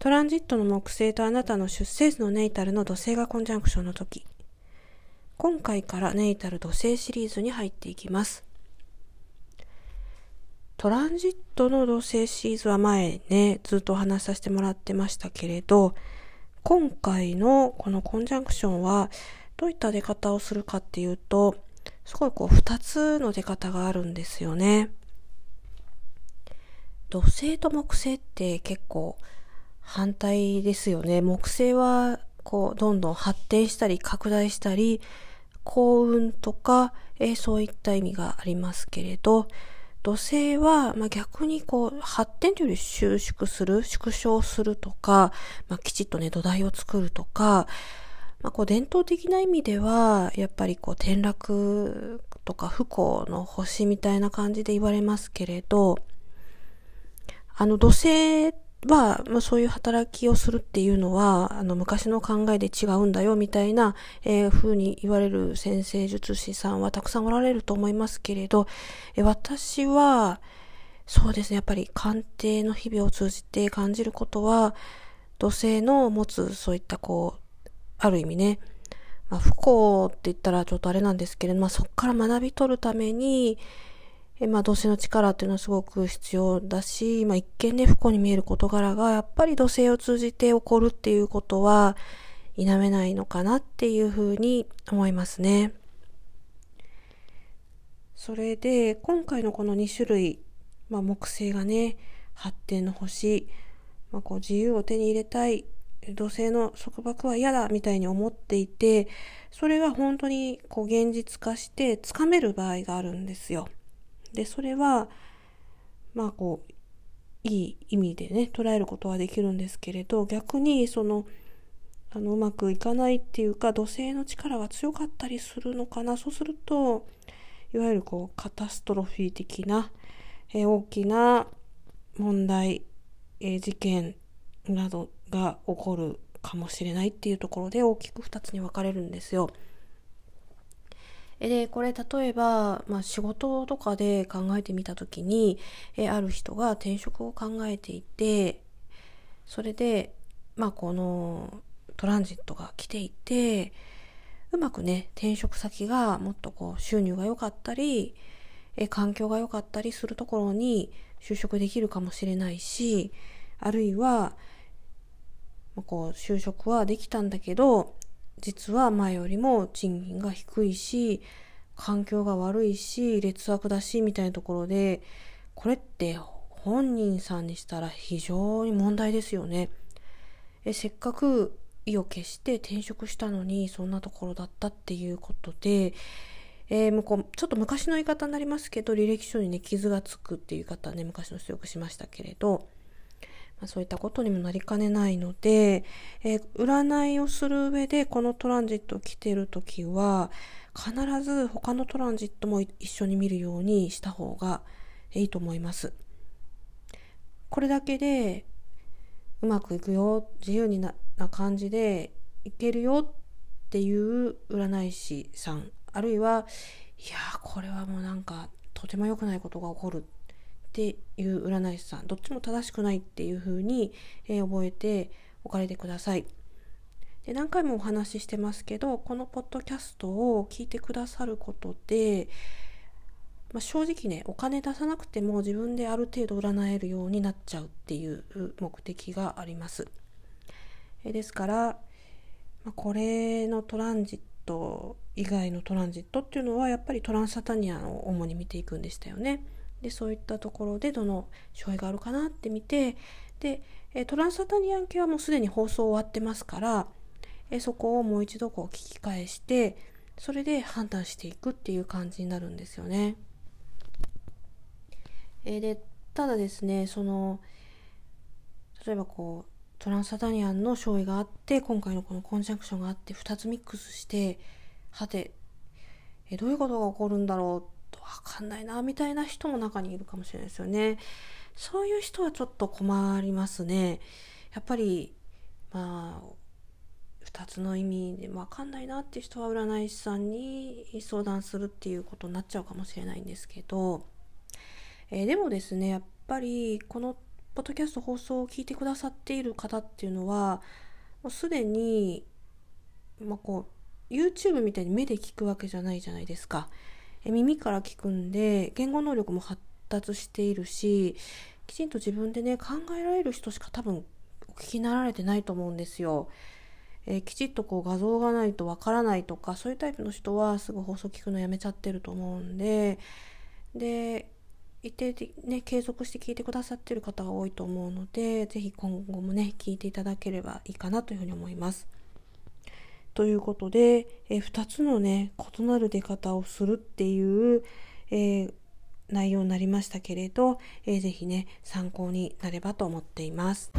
トランジットの木星とあなたの出生図のネイタルの土星がコンジャンクションの時。今回からネイタル土星シリーズに入っていきます。トランジットの土星シリーズは前ね、ずっとお話しさせてもらってましたけれど、今回のこのコンジャンクションはどういった出方をするかっていうと、すごいこう二つの出方があるんですよね。土星と木星って結構反対ですよね。木星はこうどんどん発展したり拡大したり幸運とか、え、そういった意味がありますけれど土星は、まあ、逆にこう発展というより収縮する縮小するとか、まあ、きちっとね土台を作るとか、まあ、こう伝統的な意味ではやっぱりこう転落とか不幸の星みたいな感じで言われますけれどあの土星っては、まあ、そういう働きをするっていうのは、あの、昔の考えで違うんだよ、みたいな、えー、風に言われる先生術師さんはたくさんおられると思いますけれど、え私は、そうですね、やっぱり鑑定の日々を通じて感じることは、土星の持つそういったこう、ある意味ね、まあ、不幸って言ったらちょっとあれなんですけれど、まあ、そこから学び取るために、えまあ、土星の力っていうのはすごく必要だし、まあ、一見ね、不幸に見える事柄が、やっぱり土星を通じて起こるっていうことは、否めないのかなっていうふうに思いますね。それで、今回のこの2種類、まあ、木星がね、発展の星、まあ、こう自由を手に入れたい、土星の束縛は嫌だみたいに思っていて、それが本当にこう現実化してつかめる場合があるんですよ。で、それは、まあこう、いい意味でね、捉えることはできるんですけれど、逆にその、あの、うまくいかないっていうか、土星の力が強かったりするのかな。そうすると、いわゆるこう、カタストロフィー的な、えー、大きな問題、えー、事件などが起こるかもしれないっていうところで大きく2つに分かれるんですよ。で、これ例えば、まあ、仕事とかで考えてみたときに、えある人が転職を考えていて、それで、まあ、このトランジットが来ていて、うまくね、転職先がもっとこう収入が良かったり、え環境が良かったりするところに就職できるかもしれないし、あるいは、まあ、こう就職はできたんだけど、実は前よりも賃金が低いし、環境が悪いし、劣悪だし、みたいなところで、これって本人さんにしたら非常に問題ですよね。えせっかく意を決して転職したのにそんなところだったっていうことで、えー、向こうちょっと昔の言い方になりますけど履歴書にね傷がつくっていう言い方ね昔の人よくしましたけれどまあ、そういったことにもなりかねないので、えー、占いをする上でこのトランジットを着てるときは、必ず他のトランジットも一緒に見るようにした方がいいと思います。これだけでうまくいくよ、自由になな感じでいけるよっていう占い師さん、あるいは、いやこれはもうなんかとても良くないことが起こるっていう占い師さんどっちも正しくないっていう風に、えー、覚えておかれてください。で何回もお話ししてますけどこのポッドキャストを聞いてくださることで、まあ、正直ねお金出さなくても自分である程度占えるようになっちゃうっていう目的があります。えですから、まあ、これのトランジット以外のトランジットっていうのはやっぱりトランサタニアを主に見ていくんでしたよね。でそういったところでどの障害があるかなって見てでトランスサタニアン系はもうすでに放送終わってますからそこをもう一度こう聞き返してそれで判断していくっていう感じになるんですよね。えでただですねその例えばこうトランスサタニアンの勝利があって今回のこのコンジャンクションがあって2つミックスしてはてえどういうことが起こるんだろうわかんないな、みたいな人も中にいるかもしれないですよね。そういう人はちょっと困りますね。やっぱり、まあ、2つの意味でわかんないなって人は占い師さんに相談するっていうことになっちゃうかもしれないんですけど、えー、でもですね、やっぱりこのポッドキャスト放送を聞いてくださっている方っていうのはもうすでに、まあ、こう YouTube みたいに目で聞くわけじゃないじゃないですか。耳から聞くんで言語能力も発達しているしきちんと自分でね考えられる人しか多分お聞きになられてないと思うんですよ。えー、きちっとこう画像がないとわからないとかそういうタイプの人はすぐ放送聞くのやめちゃってると思うんでで一定的ね継続して聞いてくださってる方が多いと思うので是非今後もね聞いていただければいいかなというふうに思います。ということで、えー、2つのね異なる出方をするっていう、えー、内容になりましたけれど、えー、ぜひね参考になればと思っています。